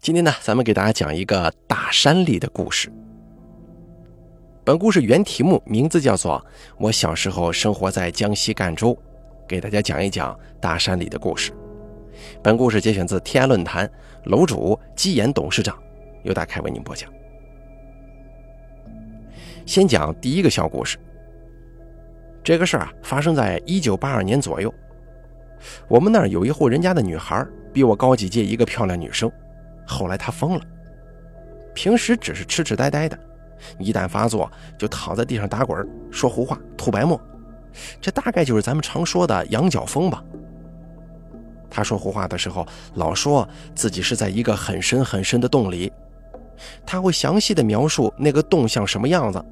今天呢，咱们给大家讲一个大山里的故事。本故事原题目名字叫做《我小时候生活在江西赣州》，给大家讲一讲大山里的故事。本故事节选自天涯论坛，楼主基岩董事长由大开为您播讲。先讲第一个小故事。这个事儿啊，发生在一九八二年左右。我们那儿有一户人家的女孩，比我高几届，一个漂亮女生。后来他疯了，平时只是痴痴呆呆的，一旦发作就躺在地上打滚，说胡话，吐白沫，这大概就是咱们常说的羊角风吧。他说胡话的时候，老说自己是在一个很深很深的洞里，他会详细的描述那个洞像什么样子。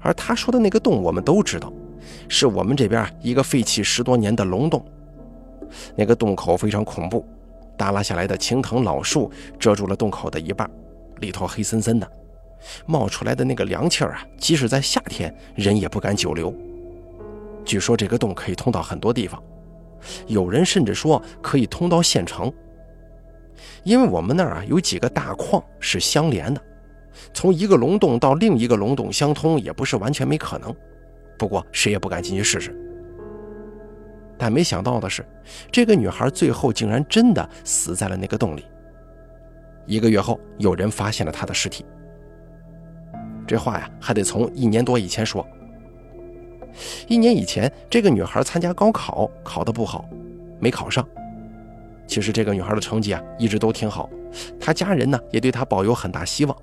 而他说的那个洞，我们都知道，是我们这边一个废弃十多年的龙洞，那个洞口非常恐怖。耷拉下来的青藤老树遮住了洞口的一半，里头黑森森的，冒出来的那个凉气儿啊，即使在夏天人也不敢久留。据说这个洞可以通到很多地方，有人甚至说可以通到县城。因为我们那儿啊有几个大矿是相连的，从一个龙洞到另一个龙洞相通也不是完全没可能。不过谁也不敢进去试试。但没想到的是，这个女孩最后竟然真的死在了那个洞里。一个月后，有人发现了她的尸体。这话呀，还得从一年多以前说。一年以前，这个女孩参加高考，考得不好，没考上。其实这个女孩的成绩啊，一直都挺好，她家人呢，也对她抱有很大希望。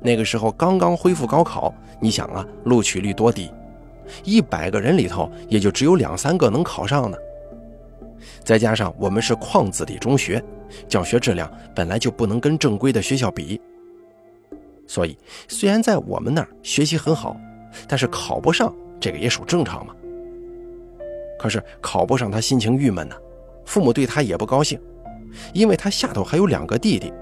那个时候刚刚恢复高考，你想啊，录取率多低。一百个人里头，也就只有两三个能考上的。再加上我们是矿子弟中学，教学质量本来就不能跟正规的学校比，所以虽然在我们那儿学习很好，但是考不上这个也属正常嘛。可是考不上，他心情郁闷呢，父母对他也不高兴，因为他下头还有两个弟弟，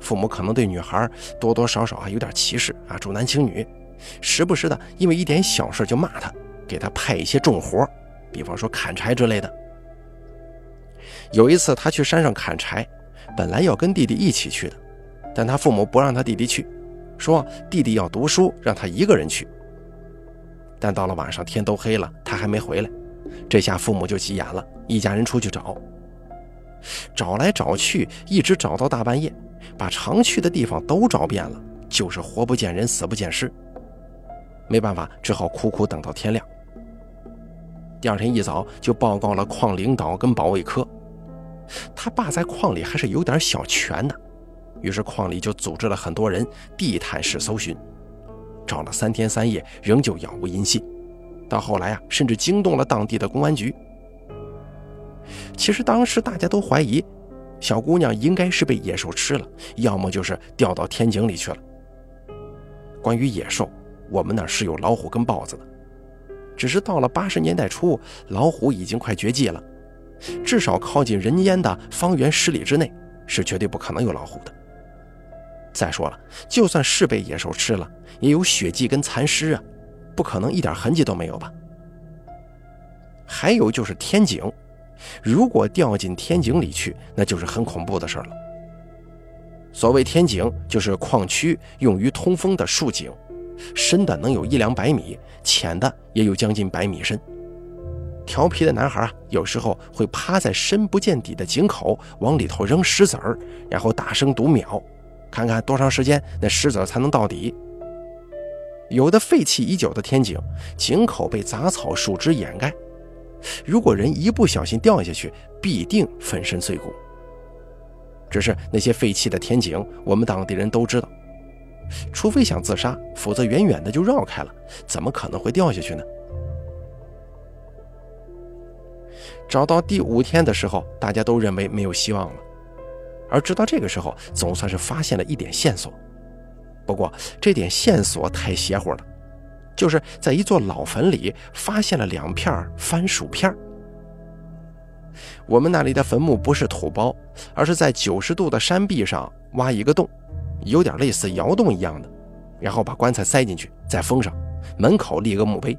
父母可能对女孩多多少少还有点歧视啊，重男轻女。时不时的，因为一点小事就骂他，给他派一些重活，比方说砍柴之类的。有一次，他去山上砍柴，本来要跟弟弟一起去的，但他父母不让他弟弟去，说弟弟要读书，让他一个人去。但到了晚上，天都黑了，他还没回来，这下父母就急眼了，一家人出去找，找来找去，一直找到大半夜，把常去的地方都找遍了，就是活不见人，死不见尸。没办法，只好苦苦等到天亮。第二天一早就报告了矿领导跟保卫科。他爸在矿里还是有点小权的，于是矿里就组织了很多人地毯式搜寻，找了三天三夜，仍旧杳无音信。到后来啊，甚至惊动了当地的公安局。其实当时大家都怀疑，小姑娘应该是被野兽吃了，要么就是掉到天井里去了。关于野兽。我们那是有老虎跟豹子的，只是到了八十年代初，老虎已经快绝迹了，至少靠近人烟的方圆十里之内是绝对不可能有老虎的。再说了，就算是被野兽吃了，也有血迹跟残尸啊，不可能一点痕迹都没有吧？还有就是天井，如果掉进天井里去，那就是很恐怖的事了。所谓天井，就是矿区用于通风的竖井。深的能有一两百米，浅的也有将近百米深。调皮的男孩啊，有时候会趴在深不见底的井口，往里头扔石子儿，然后大声读秒，看看多长时间那石子才能到底。有的废弃已久的天井，井口被杂草、树枝掩盖，如果人一不小心掉下去，必定粉身碎骨。只是那些废弃的天井，我们当地人都知道。除非想自杀，否则远远的就绕开了，怎么可能会掉下去呢？找到第五天的时候，大家都认为没有希望了，而直到这个时候，总算是发现了一点线索。不过这点线索太邪乎了，就是在一座老坟里发现了两片番薯片。我们那里的坟墓不是土包，而是在九十度的山壁上挖一个洞。有点类似窑洞一样的，然后把棺材塞进去，再封上，门口立个墓碑。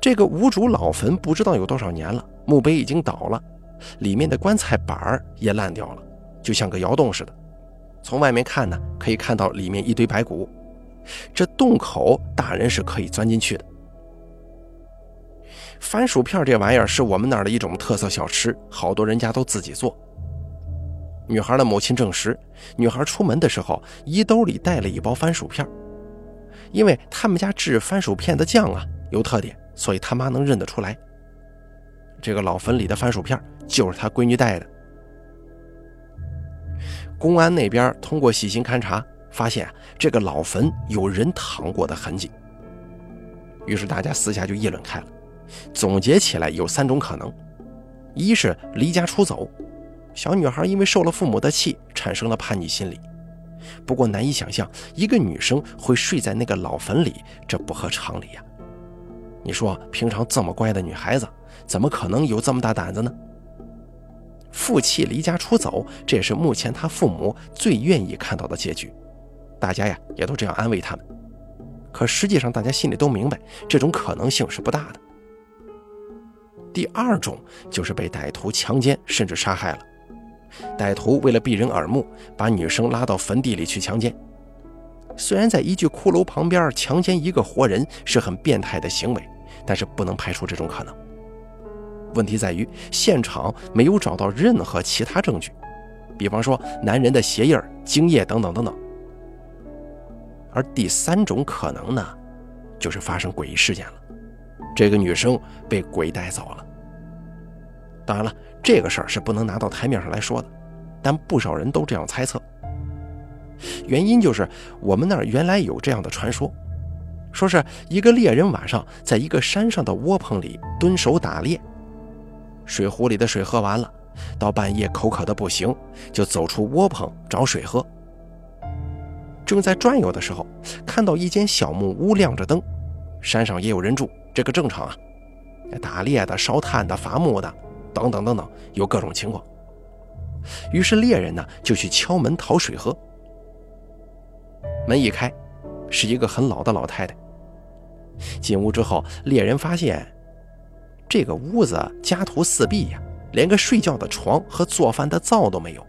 这个无主老坟不知道有多少年了，墓碑已经倒了，里面的棺材板也烂掉了，就像个窑洞似的。从外面看呢，可以看到里面一堆白骨，这洞口大人是可以钻进去的。番薯片这玩意儿是我们那儿的一种特色小吃，好多人家都自己做。女孩的母亲证实，女孩出门的时候衣兜里带了一包番薯片，因为他们家制番薯片的酱啊有特点，所以他妈能认得出来。这个老坟里的番薯片就是他闺女带的。公安那边通过细心勘查，发现这个老坟有人躺过的痕迹。于是大家私下就议论开了，总结起来有三种可能：一是离家出走，小女孩因为受了父母的气，产生了叛逆心理。不过难以想象一个女生会睡在那个老坟里，这不合常理呀。你说平常这么乖的女孩子，怎么可能有这么大胆子呢？负气离家出走，这也是目前他父母最愿意看到的结局。大家呀，也都这样安慰他们。可实际上，大家心里都明白，这种可能性是不大的。第二种就是被歹徒强奸甚至杀害了。歹徒为了避人耳目，把女生拉到坟地里去强奸。虽然在一具骷髅旁边强奸一个活人是很变态的行为，但是不能排除这种可能。问题在于，现场没有找到任何其他证据，比方说男人的鞋印、精液等等等等。而第三种可能呢，就是发生诡异事件了，这个女生被鬼带走了。当然了，这个事儿是不能拿到台面上来说的，但不少人都这样猜测。原因就是我们那儿原来有这样的传说，说是一个猎人晚上在一个山上的窝棚里蹲守打猎。水壶里的水喝完了，到半夜口渴的不行，就走出窝棚找水喝。正在转悠的时候，看到一间小木屋亮着灯，山上也有人住，这个正常啊。打猎的、烧炭的、伐木的，等等等等，有各种情况。于是猎人呢就去敲门讨水喝。门一开，是一个很老的老太太。进屋之后，猎人发现。这个屋子家徒四壁呀，连个睡觉的床和做饭的灶都没有，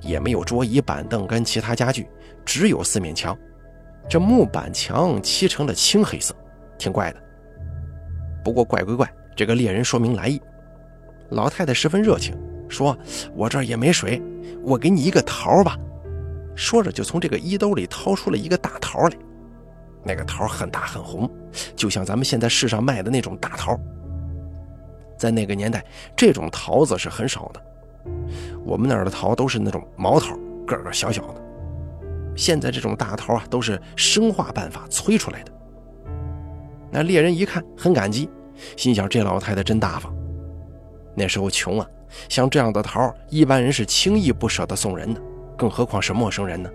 也没有桌椅板凳跟其他家具，只有四面墙。这木板墙漆成了青黑色，挺怪的。不过怪归怪，这个猎人说明来意。老太太十分热情，说：“我这儿也没水，我给你一个桃吧。”说着就从这个衣兜里掏出了一个大桃来。那个桃很大很红，就像咱们现在市上卖的那种大桃。在那个年代，这种桃子是很少的。我们那儿的桃都是那种毛桃，个个小小的。现在这种大桃啊，都是生化办法催出来的。那猎人一看很感激，心想这老太太真大方。那时候穷啊，像这样的桃，一般人是轻易不舍得送人的，更何况是陌生人呢？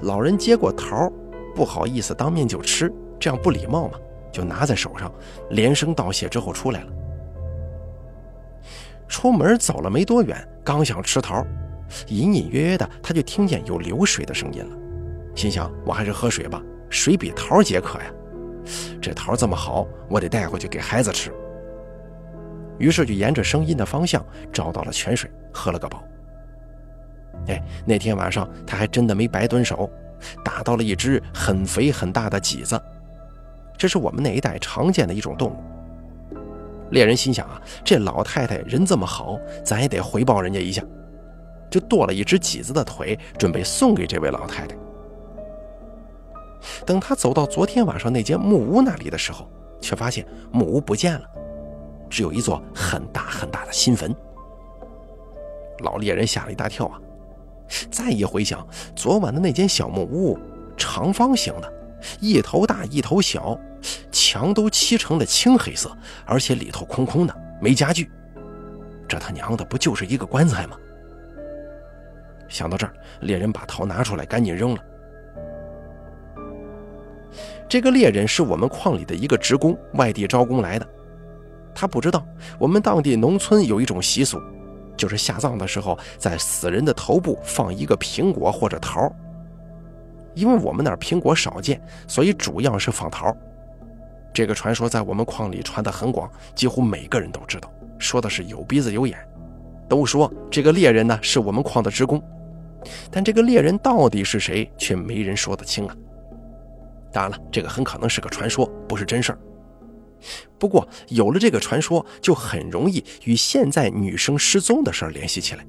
老人接过桃，不好意思当面就吃，这样不礼貌嘛。就拿在手上，连声道谢之后出来了。出门走了没多远，刚想吃桃，隐隐约约的他就听见有流水的声音了。心想：我还是喝水吧，水比桃解渴呀。这桃这么好，我得带回去给孩子吃。于是就沿着声音的方向找到了泉水，喝了个饱。哎，那天晚上他还真的没白蹲守，打到了一只很肥很大的麂子。这是我们那一带常见的一种动物。猎人心想啊，这老太太人这么好，咱也得回报人家一下，就剁了一只麂子的腿，准备送给这位老太太。等他走到昨天晚上那间木屋那里的时候，却发现木屋不见了，只有一座很大很大的新坟。老猎人吓了一大跳啊！再一回想，昨晚的那间小木屋，长方形的。一头大一头小，墙都漆成了青黑色，而且里头空空的，没家具。这他娘的不就是一个棺材吗？想到这儿，猎人把桃拿出来，赶紧扔了。这个猎人是我们矿里的一个职工，外地招工来的。他不知道我们当地农村有一种习俗，就是下葬的时候，在死人的头部放一个苹果或者桃。因为我们那苹果少见，所以主要是放桃。这个传说在我们矿里传得很广，几乎每个人都知道。说的是有鼻子有眼，都说这个猎人呢是我们矿的职工，但这个猎人到底是谁，却没人说得清啊。当然了，这个很可能是个传说，不是真事儿。不过有了这个传说，就很容易与现在女生失踪的事儿联系起来。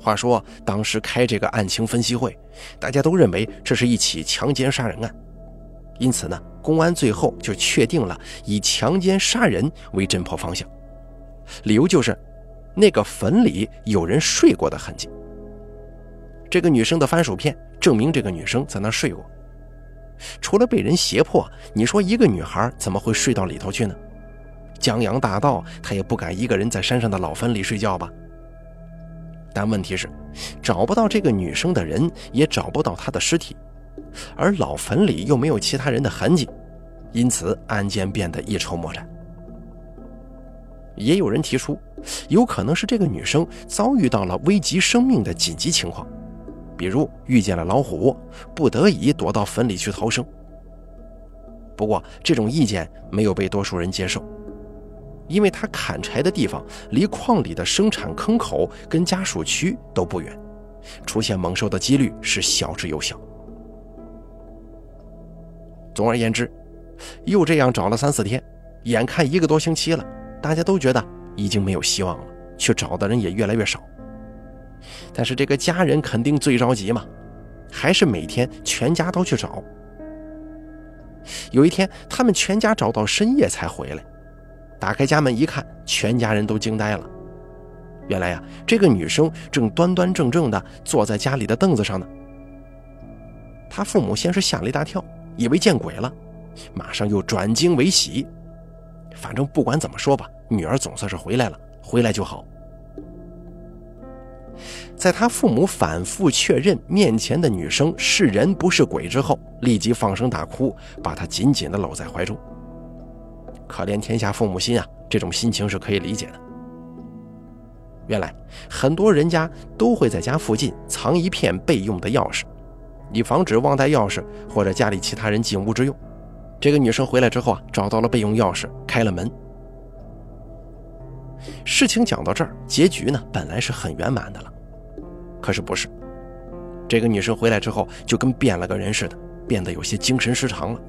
话说当时开这个案情分析会，大家都认为这是一起强奸杀人案，因此呢，公安最后就确定了以强奸杀人为侦破方向。理由就是那个坟里有人睡过的痕迹。这个女生的番薯片证明这个女生在那睡过。除了被人胁迫，你说一个女孩怎么会睡到里头去呢？江洋大盗，他也不敢一个人在山上的老坟里睡觉吧？但问题是，找不到这个女生的人，也找不到她的尸体，而老坟里又没有其他人的痕迹，因此案件变得一筹莫展。也有人提出，有可能是这个女生遭遇到了危及生命的紧急情况。比如遇见了老虎，不得已躲到坟里去逃生。不过这种意见没有被多数人接受，因为他砍柴的地方离矿里的生产坑口跟家属区都不远，出现猛兽的几率是小之又小。总而言之，又这样找了三四天，眼看一个多星期了，大家都觉得已经没有希望了，去找的人也越来越少。但是这个家人肯定最着急嘛，还是每天全家都去找。有一天，他们全家找到深夜才回来，打开家门一看，全家人都惊呆了。原来呀，这个女生正端端正正地坐在家里的凳子上呢。他父母先是吓了一大跳，以为见鬼了，马上又转惊为喜。反正不管怎么说吧，女儿总算是回来了，回来就好。在他父母反复确认面前的女生是人不是鬼之后，立即放声大哭，把她紧紧地搂在怀中。可怜天下父母心啊，这种心情是可以理解的。原来很多人家都会在家附近藏一片备用的钥匙，以防止忘带钥匙或者家里其他人进屋之用。这个女生回来之后啊，找到了备用钥匙，开了门。事情讲到这儿，结局呢本来是很圆满的了。可是不是，这个女生回来之后就跟变了个人似的，变得有些精神失常了。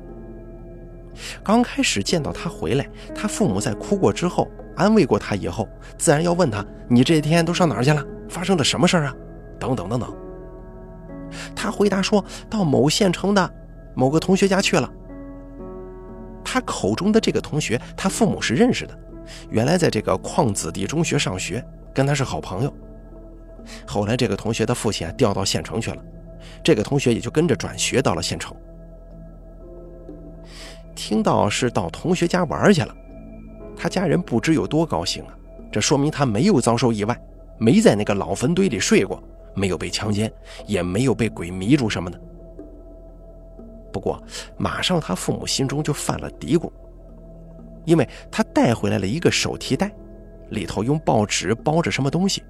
刚开始见到她回来，她父母在哭过之后，安慰过她以后，自然要问她：“你这天都上哪儿去了？发生了什么事儿啊？”等等等等。她回答说到某县城的某个同学家去了。她口中的这个同学，她父母是认识的，原来在这个矿子弟中学上学，跟他是好朋友。后来，这个同学的父亲啊调到县城去了，这个同学也就跟着转学到了县城。听到是到同学家玩去了，他家人不知有多高兴啊！这说明他没有遭受意外，没在那个老坟堆里睡过，没有被强奸，也没有被鬼迷住什么的。不过，马上他父母心中就犯了嘀咕，因为他带回来了一个手提袋，里头用报纸包着什么东西。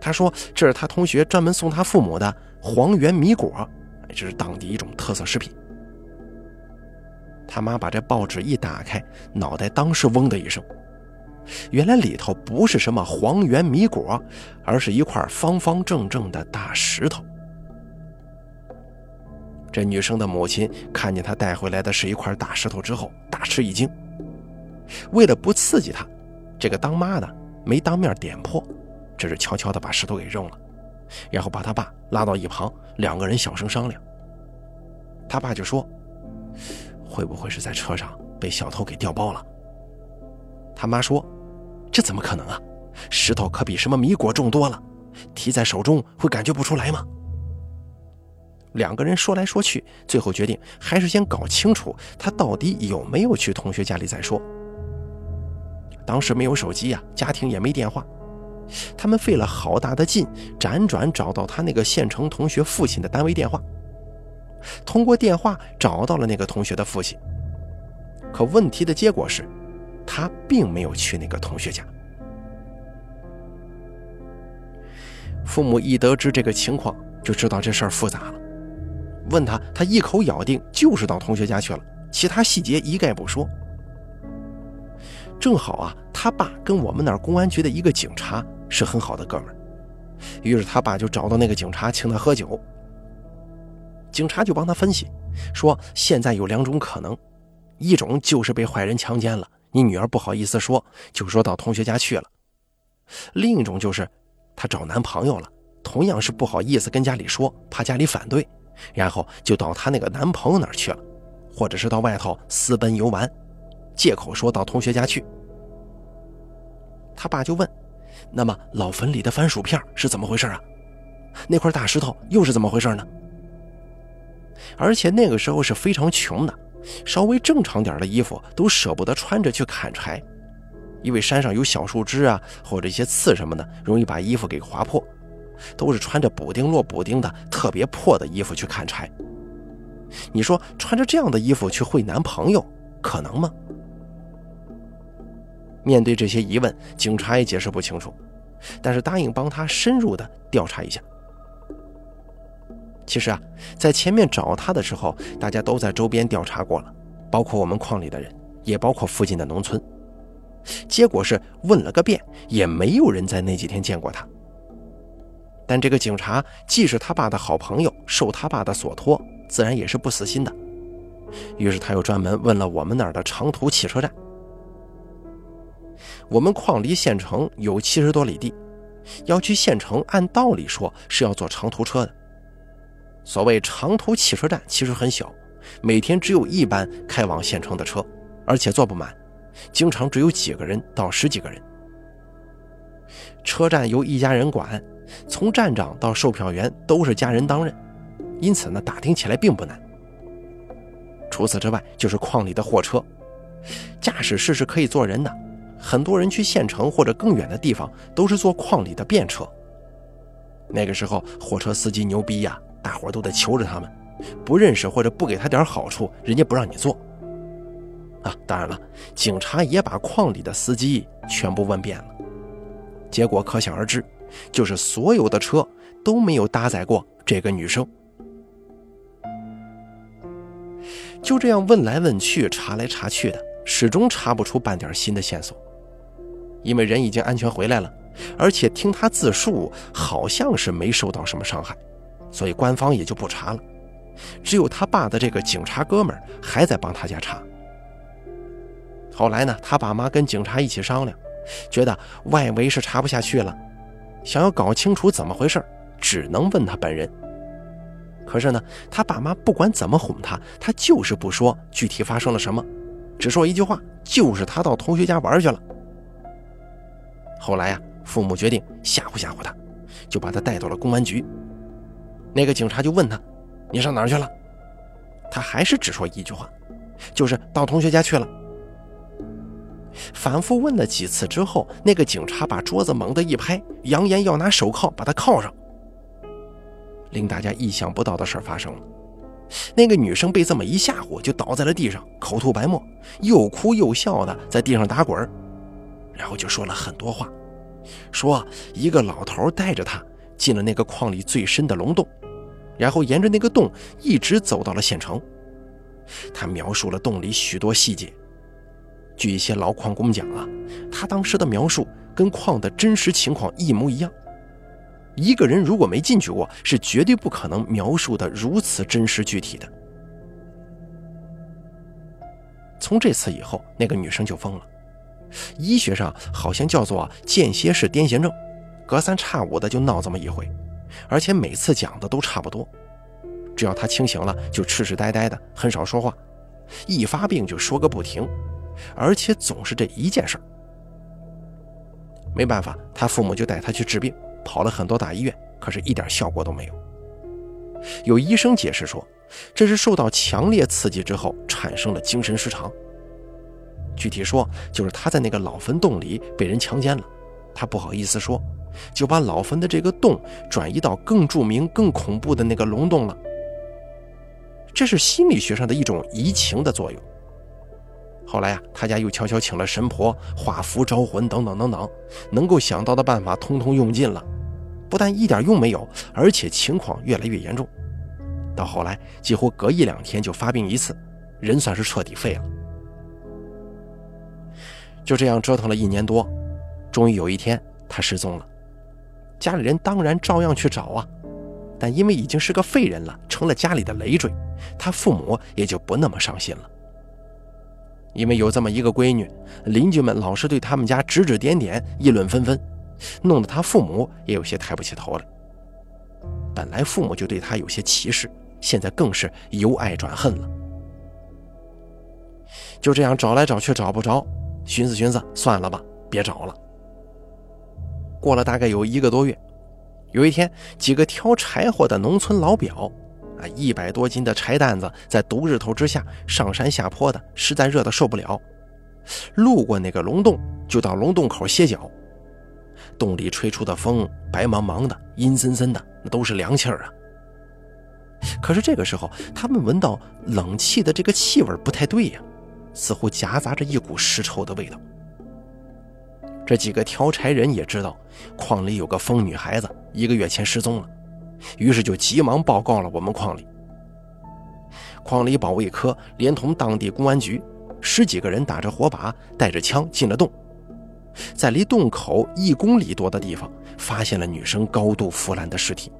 他说：“这是他同学专门送他父母的黄圆米果，这是当地一种特色食品。”他妈把这报纸一打开，脑袋当时嗡的一声，原来里头不是什么黄圆米果，而是一块方方正正的大石头。这女生的母亲看见他带回来的是一块大石头之后，大吃一惊。为了不刺激他，这个当妈的没当面点破。只是悄悄地把石头给扔了，然后把他爸拉到一旁，两个人小声商量。他爸就说：“会不会是在车上被小偷给调包了？”他妈说：“这怎么可能啊？石头可比什么米果重多了，提在手中会感觉不出来吗？”两个人说来说去，最后决定还是先搞清楚他到底有没有去同学家里再说。当时没有手机呀，家庭也没电话。他们费了好大的劲，辗转找到他那个县城同学父亲的单位电话，通过电话找到了那个同学的父亲。可问题的结果是，他并没有去那个同学家。父母一得知这个情况，就知道这事儿复杂了，问他，他一口咬定就是到同学家去了，其他细节一概不说。正好啊，他爸跟我们那儿公安局的一个警察是很好的哥们儿，于是他爸就找到那个警察请他喝酒。警察就帮他分析，说现在有两种可能，一种就是被坏人强奸了，你女儿不好意思说，就说到同学家去了；另一种就是她找男朋友了，同样是不好意思跟家里说，怕家里反对，然后就到她那个男朋友那儿去了，或者是到外头私奔游玩，借口说到同学家去。他爸就问：“那么老坟里的番薯片是怎么回事啊？那块大石头又是怎么回事呢？”而且那个时候是非常穷的，稍微正常点的衣服都舍不得穿着去砍柴，因为山上有小树枝啊，或者一些刺什么的，容易把衣服给划破，都是穿着补丁摞补丁的特别破的衣服去砍柴。你说穿着这样的衣服去会男朋友，可能吗？面对这些疑问，警察也解释不清楚，但是答应帮他深入的调查一下。其实啊，在前面找他的时候，大家都在周边调查过了，包括我们矿里的人，也包括附近的农村。结果是问了个遍，也没有人在那几天见过他。但这个警察既是他爸的好朋友，受他爸的所托，自然也是不死心的。于是他又专门问了我们那儿的长途汽车站。我们矿离县城有七十多里地，要去县城，按道理说是要坐长途车的。所谓长途汽车站其实很小，每天只有一班开往县城的车，而且坐不满，经常只有几个人到十几个人。车站由一家人管，从站长到售票员都是家人担任，因此呢打听起来并不难。除此之外，就是矿里的货车，驾驶室是可以坐人的，很多人去县城或者更远的地方都是坐矿里的便车。那个时候货车司机牛逼呀！大伙都得求着他们，不认识或者不给他点好处，人家不让你坐。啊，当然了，警察也把矿里的司机全部问遍了，结果可想而知，就是所有的车都没有搭载过这个女生。就这样问来问去，查来查去的，始终查不出半点新的线索。因为人已经安全回来了，而且听他自述，好像是没受到什么伤害。所以官方也就不查了，只有他爸的这个警察哥们儿还在帮他家查。后来呢，他爸妈跟警察一起商量，觉得外围是查不下去了，想要搞清楚怎么回事，只能问他本人。可是呢，他爸妈不管怎么哄他，他就是不说具体发生了什么，只说一句话，就是他到同学家玩去了。后来呀，父母决定吓唬吓唬他，就把他带到了公安局。那个警察就问他：“你上哪儿去了？”他还是只说一句话，就是到同学家去了。反复问了几次之后，那个警察把桌子猛地一拍，扬言要拿手铐把他铐上。令大家意想不到的事发生了，那个女生被这么一吓唬，就倒在了地上，口吐白沫，又哭又笑的在地上打滚，然后就说了很多话，说一个老头带着他进了那个矿里最深的龙洞。然后沿着那个洞一直走到了县城，他描述了洞里许多细节。据一些老矿工讲啊，他当时的描述跟矿的真实情况一模一样。一个人如果没进去过，是绝对不可能描述的如此真实具体的。从这次以后，那个女生就疯了，医学上好像叫做间歇式癫痫症，隔三差五的就闹这么一回。而且每次讲的都差不多，只要她清醒了，就痴痴呆呆的，很少说话；一发病就说个不停，而且总是这一件事儿。没办法，他父母就带他去治病，跑了很多大医院，可是一点效果都没有。有医生解释说，这是受到强烈刺激之后产生了精神失常。具体说，就是他在那个老坟洞里被人强奸了，他不好意思说。就把老坟的这个洞转移到更著名、更恐怖的那个龙洞了。这是心理学上的一种移情的作用。后来呀，他家又悄悄请了神婆、画符招魂等等等等，能够想到的办法通通用尽了，不但一点用没有，而且情况越来越严重。到后来，几乎隔一两天就发病一次，人算是彻底废了。就这样折腾了一年多，终于有一天他失踪了。家里人当然照样去找啊，但因为已经是个废人了，成了家里的累赘，他父母也就不那么伤心了。因为有这么一个闺女，邻居们老是对他们家指指点点，议论纷纷，弄得他父母也有些抬不起头来。本来父母就对他有些歧视，现在更是由爱转恨了。就这样找来找去找不着，寻思寻思，算了吧，别找了。过了大概有一个多月，有一天，几个挑柴火的农村老表，啊，一百多斤的柴担子在毒日头之下上山下坡的，实在热得受不了，路过那个龙洞，就到龙洞口歇脚。洞里吹出的风白茫茫的、阴森森的，那都是凉气儿啊。可是这个时候，他们闻到冷气的这个气味不太对呀，似乎夹杂着一股尸臭的味道。这几个挑柴人也知道矿里有个疯女孩子，一个月前失踪了，于是就急忙报告了我们矿里。矿里保卫科连同当地公安局十几个人打着火把，带着枪进了洞。在离洞口一公里多的地方，发现了女生高度腐烂的尸体。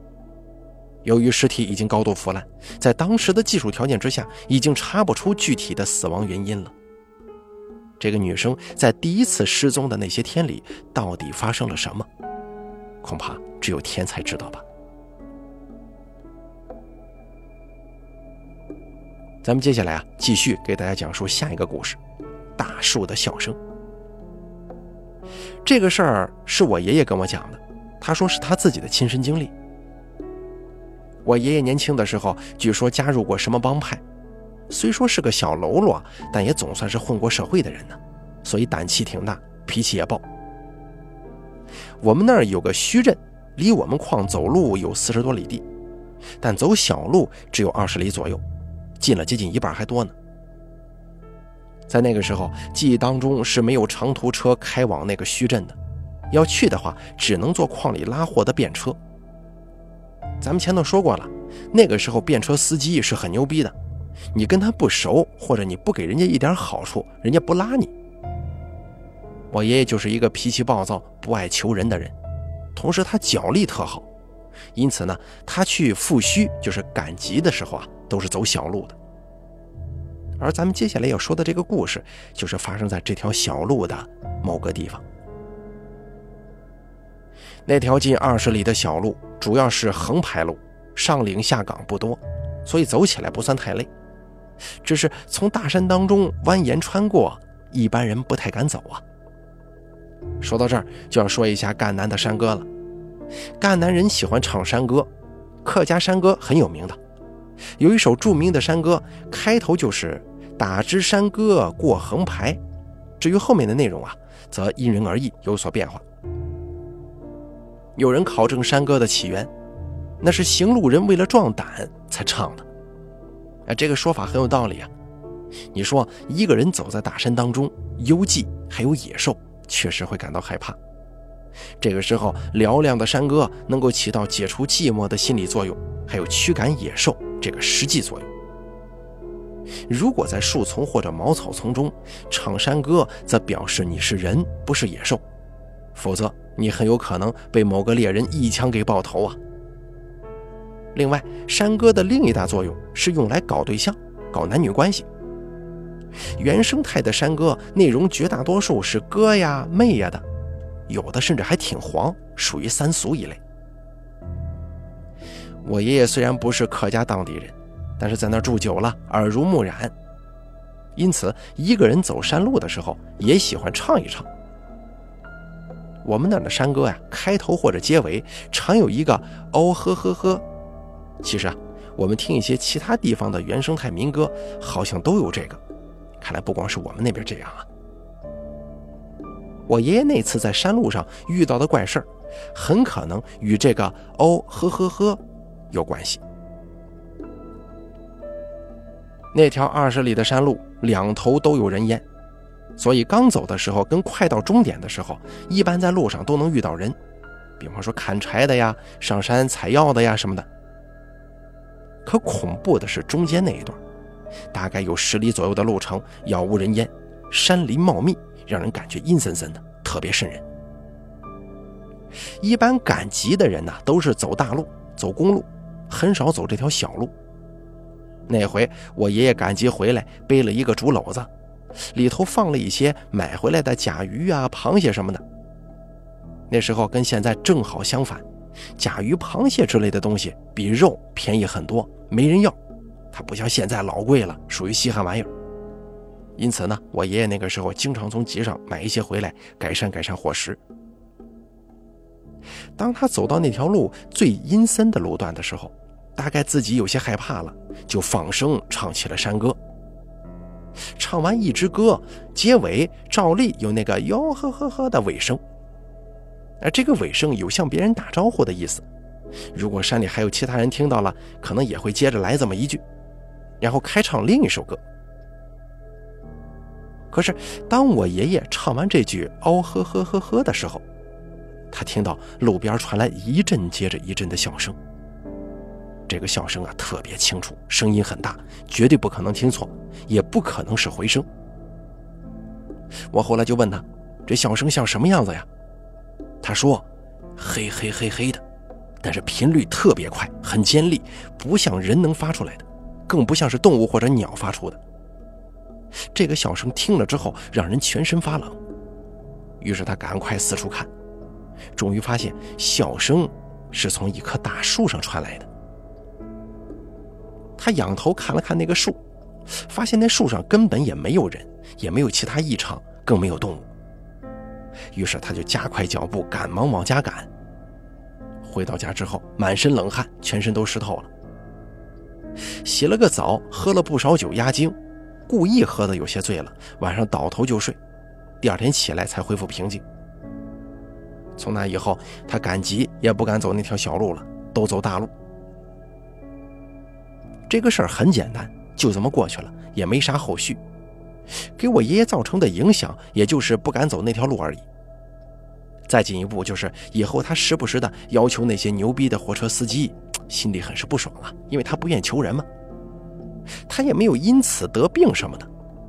由于尸体已经高度腐烂，在当时的技术条件之下，已经查不出具体的死亡原因了。这个女生在第一次失踪的那些天里，到底发生了什么？恐怕只有天才知道吧。咱们接下来啊，继续给大家讲述下一个故事：大树的笑声。这个事儿是我爷爷跟我讲的，他说是他自己的亲身经历。我爷爷年轻的时候，据说加入过什么帮派，虽说是个小喽啰，但也总算是混过社会的人呢，所以胆气挺大，脾气也暴。我们那儿有个墟镇，离我们矿走路有四十多里地，但走小路只有二十里左右，进了接近一半还多呢。在那个时候，记忆当中是没有长途车开往那个墟镇的，要去的话，只能坐矿里拉货的便车。咱们前头说过了，那个时候便车司机是很牛逼的，你跟他不熟，或者你不给人家一点好处，人家不拉你。我爷爷就是一个脾气暴躁、不爱求人的人，同时他脚力特好，因此呢，他去复墟就是赶集的时候啊，都是走小路的。而咱们接下来要说的这个故事，就是发生在这条小路的某个地方。那条近二十里的小路主要是横排路，上岭下岗不多，所以走起来不算太累。只是从大山当中蜿蜒穿过，一般人不太敢走啊。说到这儿，就要说一下赣南的山歌了。赣南人喜欢唱山歌，客家山歌很有名的。有一首著名的山歌，开头就是“打支山歌过横排”，至于后面的内容啊，则因人而异，有所变化。有人考证山歌的起源，那是行路人为了壮胆才唱的。哎，这个说法很有道理啊。你说一个人走在大山当中，幽寂还有野兽，确实会感到害怕。这个时候，嘹亮的山歌能够起到解除寂寞的心理作用，还有驱赶野兽。这个实际作用。如果在树丛或者茅草丛中唱山歌，则表示你是人，不是野兽，否则你很有可能被某个猎人一枪给爆头啊。另外，山歌的另一大作用是用来搞对象、搞男女关系。原生态的山歌内容绝大多数是歌呀、妹呀的，有的甚至还挺黄，属于三俗一类。我爷爷虽然不是客家当地人，但是在那住久了，耳濡目染，因此一个人走山路的时候也喜欢唱一唱。我们那的山歌呀，开头或者结尾常有一个“哦呵呵呵”。其实啊，我们听一些其他地方的原生态民歌，好像都有这个。看来不光是我们那边这样啊。我爷爷那次在山路上遇到的怪事儿，很可能与这个“哦呵呵呵”。有关系。那条二十里的山路两头都有人烟，所以刚走的时候跟快到终点的时候，一般在路上都能遇到人，比方说砍柴的呀、上山采药的呀什么的。可恐怖的是中间那一段，大概有十里左右的路程，杳无人烟，山林茂密，让人感觉阴森森的，特别瘆人。一般赶集的人呢，都是走大路、走公路，很少走这条小路。那回我爷爷赶集回来，背了一个竹篓子，里头放了一些买回来的甲鱼啊、螃蟹什么的。那时候跟现在正好相反，甲鱼、螃蟹之类的东西比肉便宜很多，没人要。它不像现在老贵了，属于稀罕玩意儿。因此呢，我爷爷那个时候经常从集上买一些回来，改善改善伙食。当他走到那条路最阴森的路段的时候，大概自己有些害怕了，就放声唱起了山歌。唱完一支歌，结尾照例有那个吆喝呵呵的尾声。而这个尾声有向别人打招呼的意思。如果山里还有其他人听到了，可能也会接着来这么一句，然后开唱另一首歌。可是当我爷爷唱完这句嗷呵呵呵呵的时候，他听到路边传来一阵接着一阵的笑声。这个笑声啊特别清楚，声音很大，绝对不可能听错，也不可能是回声。我后来就问他，这笑声像什么样子呀？他说：“嘿嘿嘿嘿的，但是频率特别快，很尖利，不像人能发出来的，更不像是动物或者鸟发出的。这个笑声听了之后，让人全身发冷。于是他赶快四处看，终于发现笑声是从一棵大树上传来的。他仰头看了看那个树，发现那树上根本也没有人，也没有其他异常，更没有动物。”于是他就加快脚步，赶忙往家赶。回到家之后，满身冷汗，全身都湿透了。洗了个澡，喝了不少酒压惊，故意喝的有些醉了，晚上倒头就睡。第二天起来才恢复平静。从那以后，他赶集也不敢走那条小路了，都走大路。这个事儿很简单，就这么过去了，也没啥后续。给我爷爷造成的影响，也就是不敢走那条路而已。再进一步，就是以后他时不时的要求那些牛逼的货车司机，心里很是不爽啊，因为他不愿求人嘛。他也没有因此得病什么的，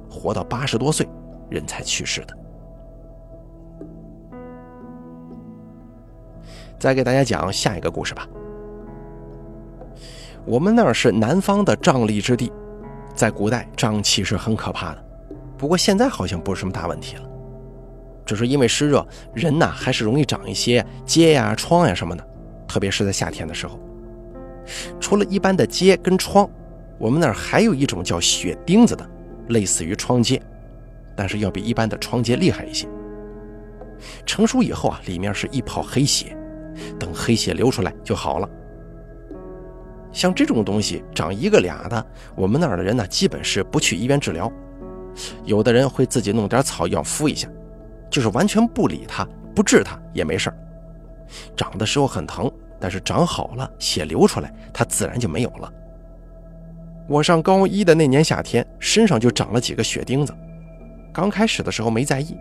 活到八十多岁，人才去世的。再给大家讲下一个故事吧。我们那儿是南方的瘴疠之地，在古代瘴气是很可怕的。不过现在好像不是什么大问题了，只是因为湿热，人呐还是容易长一些疖呀、疮呀什么的，特别是在夏天的时候。除了一般的疖跟疮，我们那儿还有一种叫血钉子的，类似于疮疖，但是要比一般的疮疖厉害一些。成熟以后啊，里面是一泡黑血，等黑血流出来就好了。像这种东西长一个俩的，我们那儿的人呢，基本是不去医院治疗。有的人会自己弄点草药敷一下，就是完全不理它，不治它也没事长的时候很疼，但是长好了，血流出来，它自然就没有了。我上高一的那年夏天，身上就长了几个血钉子。刚开始的时候没在意，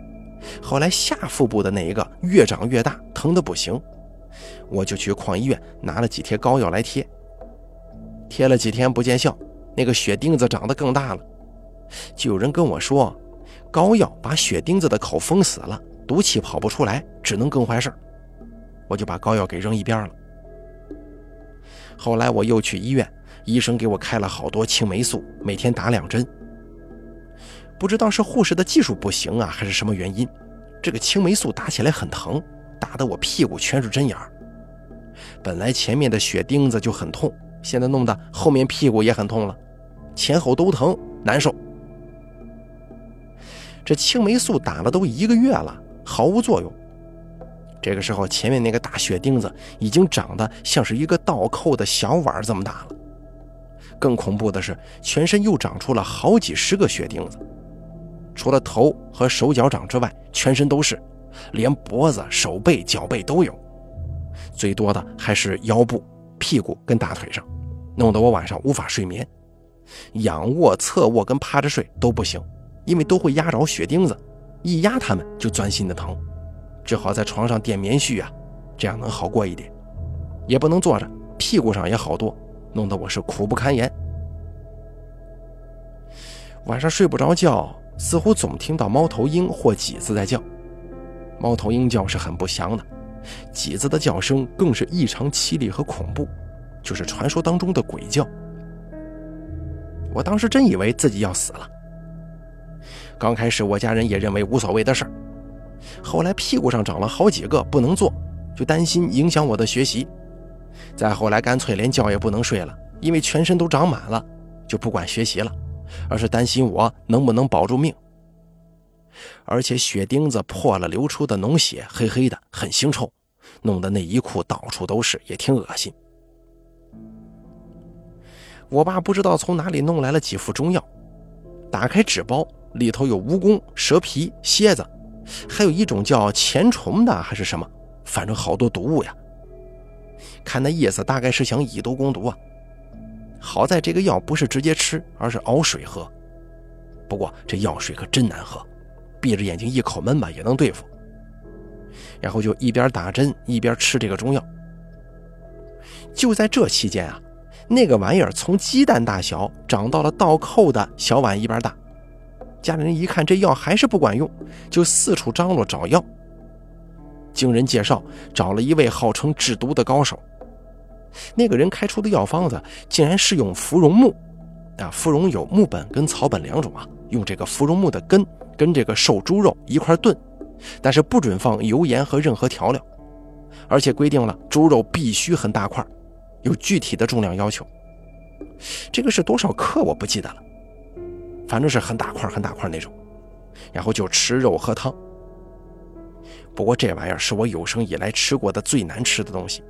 后来下腹部的那一个越长越大，疼得不行，我就去矿医院拿了几贴膏药来贴。贴了几天不见效，那个血钉子长得更大了。就有人跟我说，膏药把血钉子的口封死了，毒气跑不出来，只能更坏事我就把膏药给扔一边了。后来我又去医院，医生给我开了好多青霉素，每天打两针。不知道是护士的技术不行啊，还是什么原因，这个青霉素打起来很疼，打得我屁股全是针眼儿。本来前面的血钉子就很痛，现在弄得后面屁股也很痛了，前后都疼，难受。这青霉素打了都一个月了，毫无作用。这个时候，前面那个大血钉子已经长得像是一个倒扣的小碗这么大了。更恐怖的是，全身又长出了好几十个血钉子，除了头和手脚掌之外，全身都是，连脖子、手背、脚背都有。最多的还是腰部、屁股跟大腿上，弄得我晚上无法睡眠，仰卧、侧卧跟趴着睡都不行。因为都会压着血钉子，一压它们就钻心的疼，只好在床上垫棉絮啊，这样能好过一点。也不能坐着，屁股上也好多，弄得我是苦不堪言。晚上睡不着觉，似乎总听到猫头鹰或麂子在叫。猫头鹰叫是很不祥的，麂子的叫声更是异常凄厉和恐怖，就是传说当中的鬼叫。我当时真以为自己要死了。刚开始我家人也认为无所谓的事儿，后来屁股上长了好几个不能坐，就担心影响我的学习。再后来干脆连觉也不能睡了，因为全身都长满了，就不管学习了，而是担心我能不能保住命。而且血钉子破了流出的脓血黑黑的，很腥臭，弄得内衣裤到处都是，也挺恶心。我爸不知道从哪里弄来了几副中药，打开纸包，里头有蜈蚣、蛇皮、蝎子，还有一种叫钱虫的还是什么，反正好多毒物呀。看那意思，大概是想以毒攻毒啊。好在这个药不是直接吃，而是熬水喝。不过这药水可真难喝，闭着眼睛一口闷吧也能对付。然后就一边打针一边吃这个中药。就在这期间啊，那个玩意儿从鸡蛋大小长到了倒扣的小碗一般大。家里人一看这药还是不管用，就四处张罗找药。经人介绍，找了一位号称制毒的高手。那个人开出的药方子竟然是用芙蓉木，啊，芙蓉有木本跟草本两种啊，用这个芙蓉木的根跟这个瘦猪肉一块炖，但是不准放油盐和任何调料，而且规定了猪肉必须很大块，有具体的重量要求。这个是多少克我不记得了，反正是很大块很大块那种，然后就吃肉喝汤。不过这玩意儿是我有生以来吃过的最难吃的东西，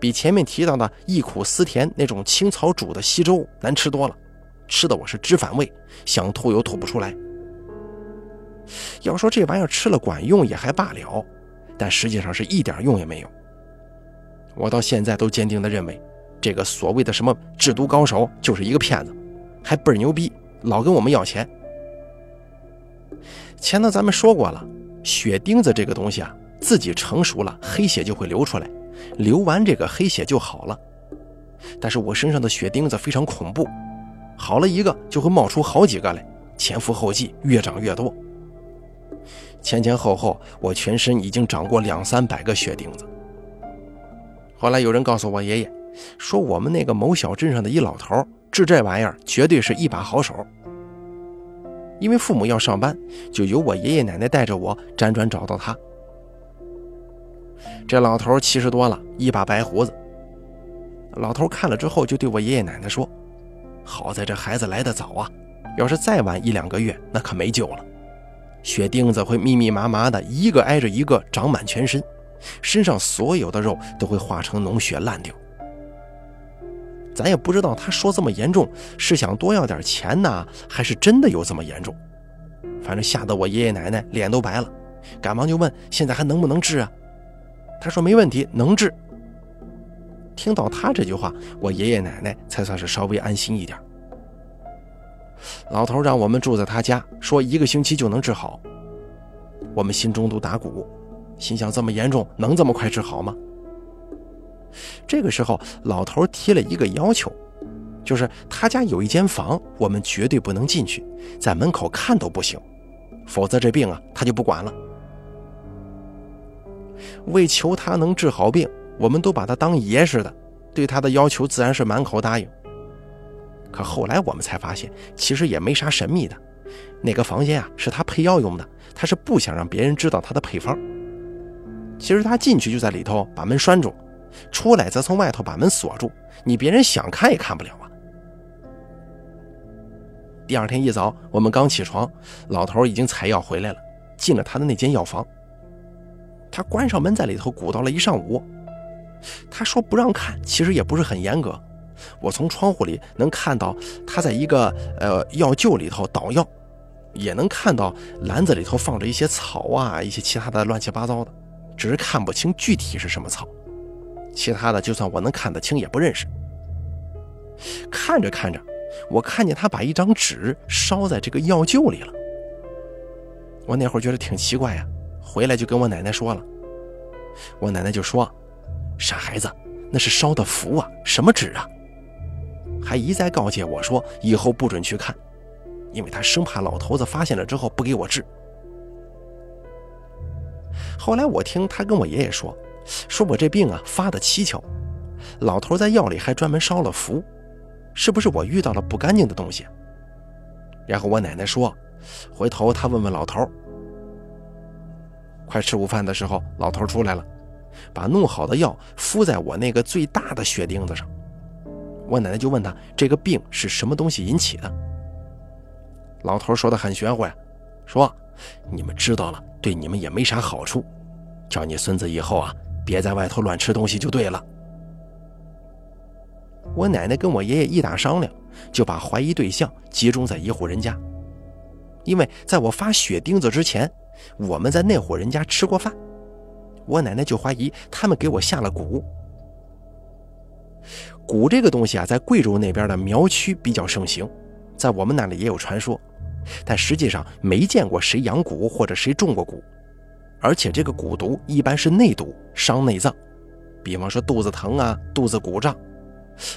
比前面提到的忆苦思甜那种青草煮的稀粥难吃多了，吃的我是直反胃，想吐又吐不出来。要说这玩意儿吃了管用也还罢了，但实际上是一点用也没有。我到现在都坚定地认为，这个所谓的什么制毒高手就是一个骗子，还倍儿牛逼，老跟我们要钱。前头咱们说过了。血钉子这个东西啊，自己成熟了，黑血就会流出来，流完这个黑血就好了。但是我身上的血钉子非常恐怖，好了一个就会冒出好几个来，前赴后继，越长越多。前前后后，我全身已经长过两三百个血钉子。后来有人告诉我爷爷，说我们那个某小镇上的一老头治这玩意儿绝对是一把好手。因为父母要上班，就由我爷爷奶奶带着我辗转找到他。这老头七十多了，一把白胡子。老头看了之后，就对我爷爷奶奶说：“好在这孩子来得早啊，要是再晚一两个月，那可没救了。血钉子会密密麻麻的，一个挨着一个长满全身，身上所有的肉都会化成脓血烂掉。”咱也不知道他说这么严重是想多要点钱呢，还是真的有这么严重？反正吓得我爷爷奶奶脸都白了，赶忙就问：“现在还能不能治啊？”他说：“没问题，能治。”听到他这句话，我爷爷奶奶才算是稍微安心一点。老头让我们住在他家，说一个星期就能治好。我们心中都打鼓，心想：这么严重，能这么快治好吗？这个时候，老头提了一个要求，就是他家有一间房，我们绝对不能进去，在门口看都不行，否则这病啊他就不管了。为求他能治好病，我们都把他当爷似的，对他的要求自然是满口答应。可后来我们才发现，其实也没啥神秘的，那个房间啊是他配药用的，他是不想让别人知道他的配方。其实他进去就在里头把门拴住。出来则从外头把门锁住，你别人想看也看不了啊。第二天一早，我们刚起床，老头已经采药回来了，进了他的那间药房。他关上门，在里头鼓捣了一上午。他说不让看，其实也不是很严格。我从窗户里能看到他在一个呃药臼里头捣药，也能看到篮子里头放着一些草啊，一些其他的乱七八糟的，只是看不清具体是什么草。其他的，就算我能看得清，也不认识。看着看着，我看见他把一张纸烧在这个药臼里了。我那会儿觉得挺奇怪呀，回来就跟我奶奶说了。我奶奶就说：“傻孩子，那是烧的符啊，什么纸啊？”还一再告诫我说：“以后不准去看，因为他生怕老头子发现了之后不给我治。后来我听他跟我爷爷说，说我这病啊发的蹊跷，老头在药里还专门烧了符，是不是我遇到了不干净的东西？然后我奶奶说，回头她问问老头。快吃午饭的时候，老头出来了，把弄好的药敷在我那个最大的血钉子上。我奶奶就问他这个病是什么东西引起的。老头说的很玄乎呀，说你们知道了，对你们也没啥好处，叫你孙子以后啊别在外头乱吃东西就对了。我奶奶跟我爷爷一打商量，就把怀疑对象集中在一户人家，因为在我发血钉子之前，我们在那户人家吃过饭，我奶奶就怀疑他们给我下了蛊。蛊这个东西啊，在贵州那边的苗区比较盛行，在我们那里也有传说，但实际上没见过谁养蛊或者谁中过蛊，而且这个蛊毒一般是内毒，伤内脏，比方说肚子疼啊、肚子鼓胀，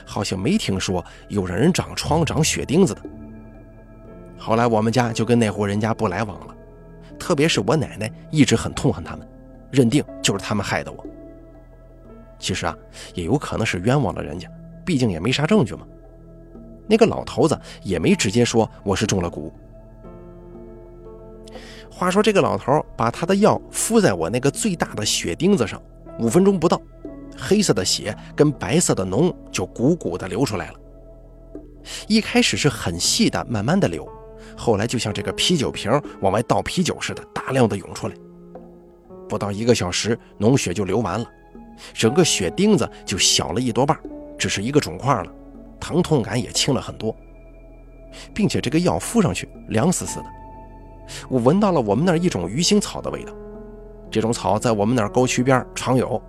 好像没听说有让人长疮、长血钉子的。后来我们家就跟那户人家不来往了，特别是我奶奶一直很痛恨他们，认定就是他们害的我。其实啊，也有可能是冤枉了人家。毕竟也没啥证据嘛，那个老头子也没直接说我是中了蛊。话说这个老头把他的药敷在我那个最大的血钉子上，五分钟不到，黑色的血跟白色的脓就鼓鼓的流出来了。一开始是很细的，慢慢的流，后来就像这个啤酒瓶往外倒啤酒似的，大量的涌出来。不到一个小时，脓血就流完了，整个血钉子就小了一多半。只是一个肿块了，疼痛感也轻了很多，并且这个药敷上去凉丝丝的。我闻到了我们那儿一种鱼腥草的味道，这种草在我们那儿沟渠边常有。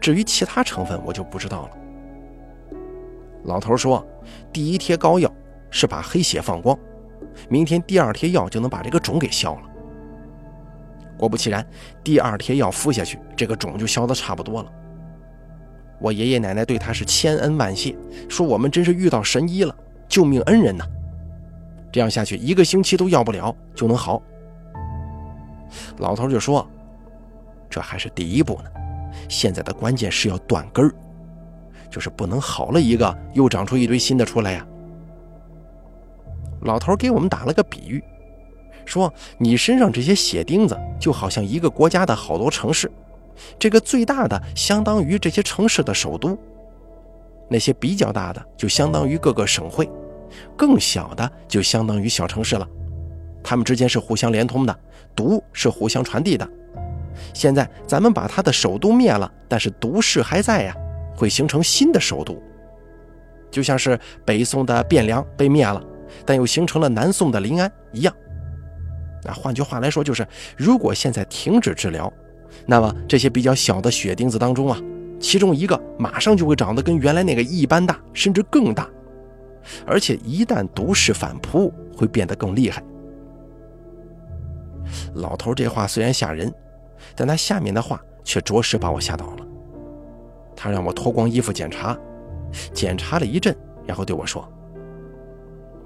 至于其他成分，我就不知道了。老头说，第一贴膏药是把黑血放光，明天第二贴药就能把这个肿给消了。果不其然，第二贴药敷下去，这个肿就消得差不多了。我爷爷奶奶对他是千恩万谢，说我们真是遇到神医了，救命恩人呐！这样下去一个星期都要不了就能好。老头就说：“这还是第一步呢，现在的关键是要断根儿，就是不能好了一个又长出一堆新的出来呀。”老头给我们打了个比喻，说：“你身上这些血钉子就好像一个国家的好多城市。”这个最大的相当于这些城市的首都，那些比较大的就相当于各个省会，更小的就相当于小城市了。它们之间是互相连通的，毒是互相传递的。现在咱们把它的首都灭了，但是毒势还在呀，会形成新的首都，就像是北宋的汴梁被灭了，但又形成了南宋的临安一样。那换句话来说，就是如果现在停止治疗。那么这些比较小的血钉子当中啊，其中一个马上就会长得跟原来那个一般大，甚至更大，而且一旦毒势反扑，会变得更厉害。老头这话虽然吓人，但他下面的话却着实把我吓到了。他让我脱光衣服检查，检查了一阵，然后对我说：“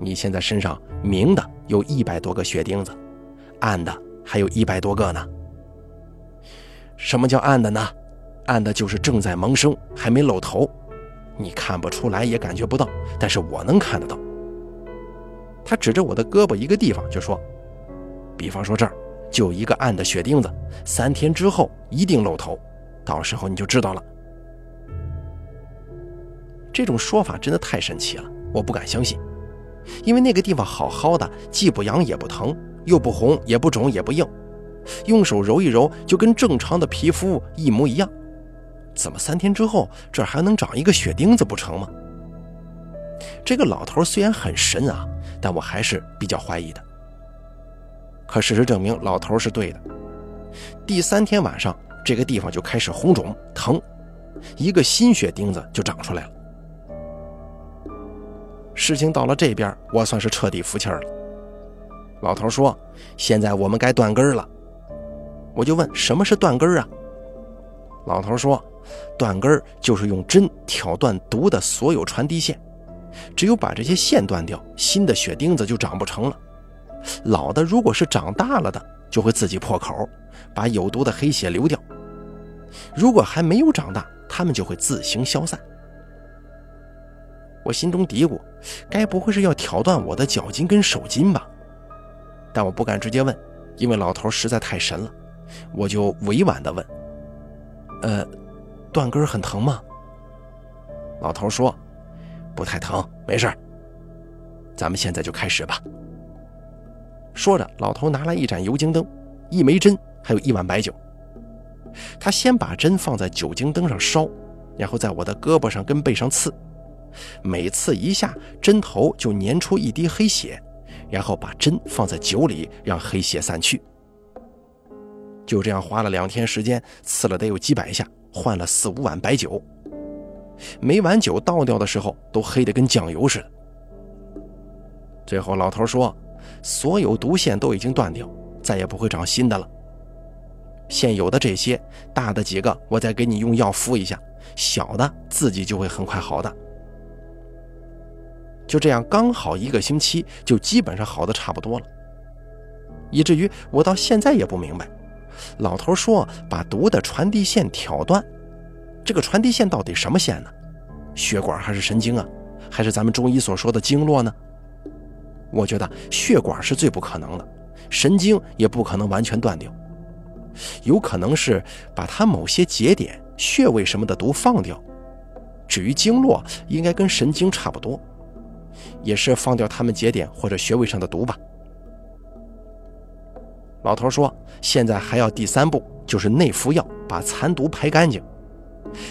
你现在身上明的有一百多个血钉子，暗的还有一百多个呢。”什么叫暗的呢？暗的就是正在萌生，还没露头，你看不出来，也感觉不到，但是我能看得到。他指着我的胳膊一个地方就说：“比方说这儿就一个暗的血钉子，三天之后一定露头，到时候你就知道了。”这种说法真的太神奇了，我不敢相信，因为那个地方好好的，既不痒也不疼，又不红也不肿也不硬。用手揉一揉，就跟正常的皮肤一模一样。怎么三天之后这还能长一个血钉子不成吗？这个老头虽然很神啊，但我还是比较怀疑的。可事实证明，老头是对的。第三天晚上，这个地方就开始红肿疼，一个新血钉子就长出来了。事情到了这边，我算是彻底服气了。老头说：“现在我们该断根了。”我就问什么是断根啊？老头说，断根就是用针挑断毒的所有传递线，只有把这些线断掉，新的血钉子就长不成了。老的如果是长大了的，就会自己破口，把有毒的黑血流掉；如果还没有长大，它们就会自行消散。我心中嘀咕：该不会是要挑断我的脚筋跟手筋吧？但我不敢直接问，因为老头实在太神了。我就委婉地问：“呃，断根很疼吗？”老头说：“不太疼，没事咱们现在就开始吧。”说着，老头拿来一盏油精灯、一枚针，还有一碗白酒。他先把针放在酒精灯上烧，然后在我的胳膊上跟背上刺，每刺一下，针头就粘出一滴黑血，然后把针放在酒里，让黑血散去。就这样花了两天时间，刺了得有几百下，换了四五碗白酒。每碗酒倒掉的时候，都黑得跟酱油似的。最后，老头说。所有毒线都已经断掉，再也不会长新的了。现有的这些大的几个，我再给你用药敷一下；小的自己就会很快好的。就这样，刚好一个星期，就基本上好的差不多了。以至于我到现在也不明白，老头说把毒的传递线挑断，这个传递线到底什么线呢？血管还是神经啊？还是咱们中医所说的经络呢？我觉得血管是最不可能的，神经也不可能完全断掉，有可能是把它某些节点、穴位什么的毒放掉。至于经络，应该跟神经差不多，也是放掉他们节点或者穴位上的毒吧。老头说，现在还要第三步，就是内服药，把残毒排干净。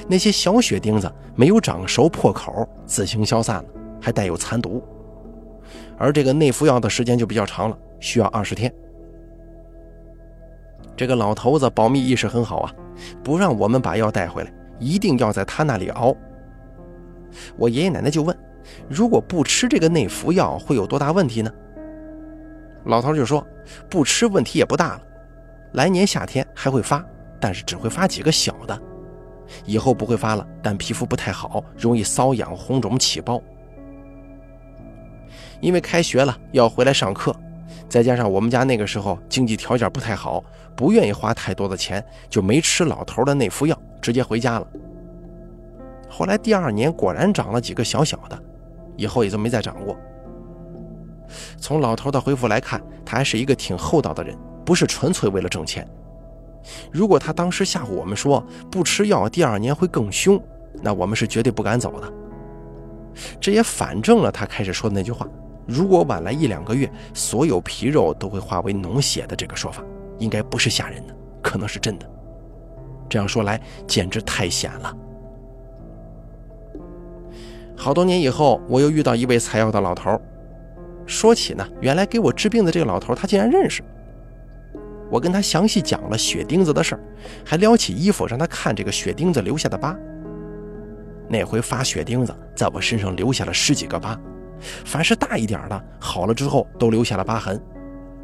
那些小血钉子没有长熟破口，自行消散了，还带有残毒。而这个内服药的时间就比较长了，需要二十天。这个老头子保密意识很好啊，不让我们把药带回来，一定要在他那里熬。我爷爷奶奶就问：如果不吃这个内服药，会有多大问题呢？老头就说：不吃问题也不大了，来年夏天还会发，但是只会发几个小的，以后不会发了，但皮肤不太好，容易瘙痒、红肿、起包。因为开学了要回来上课，再加上我们家那个时候经济条件不太好，不愿意花太多的钱，就没吃老头的内服药，直接回家了。后来第二年果然长了几个小小的，以后也就没再长过。从老头的回复来看，他还是一个挺厚道的人，不是纯粹为了挣钱。如果他当时吓唬我们说不吃药第二年会更凶，那我们是绝对不敢走的。这也反证了他开始说的那句话。如果晚来一两个月，所有皮肉都会化为脓血的这个说法，应该不是吓人的，可能是真的。这样说来，简直太险了。好多年以后，我又遇到一位采药的老头，说起呢，原来给我治病的这个老头，他竟然认识。我跟他详细讲了血钉子的事儿，还撩起衣服让他看这个血钉子留下的疤。那回发血钉子，在我身上留下了十几个疤。凡是大一点的，好了之后都留下了疤痕，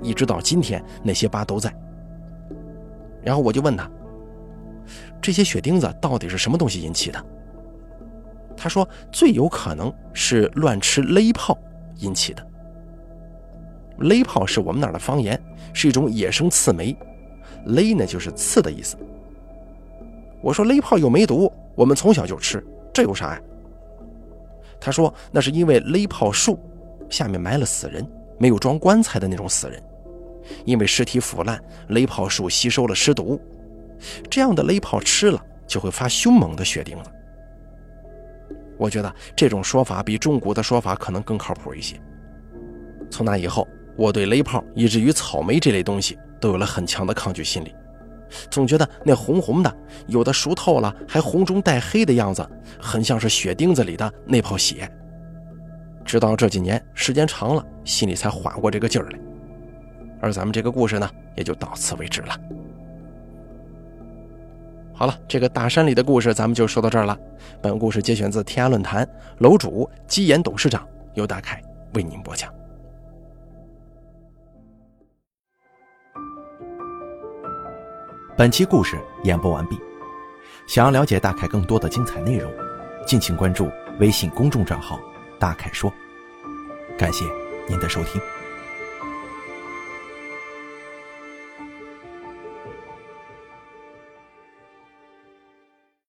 一直到今天那些疤都在。然后我就问他，这些血钉子到底是什么东西引起的？他说最有可能是乱吃勒炮引起的。勒炮是我们那儿的方言，是一种野生刺梅，勒呢就是刺的意思。我说勒炮又没毒，我们从小就吃，这有啥呀？他说：“那是因为勒炮树下面埋了死人，没有装棺材的那种死人。因为尸体腐烂，勒炮树吸收了尸毒，这样的勒炮吃了就会发凶猛的血钉子。我觉得这种说法比中古的说法可能更靠谱一些。从那以后，我对雷炮以至于草莓这类东西都有了很强的抗拒心理。”总觉得那红红的，有的熟透了还红中带黑的样子，很像是血钉子里的那泡血。直到这几年时间长了，心里才缓过这个劲儿来。而咱们这个故事呢，也就到此为止了。好了，这个大山里的故事咱们就说到这儿了。本故事节选自天涯论坛，楼主基岩董事长由大凯为您播讲。本期故事演播完毕。想要了解大凯更多的精彩内容，敬请关注微信公众账号大凯说。感谢您的收听。